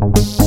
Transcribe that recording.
Bye.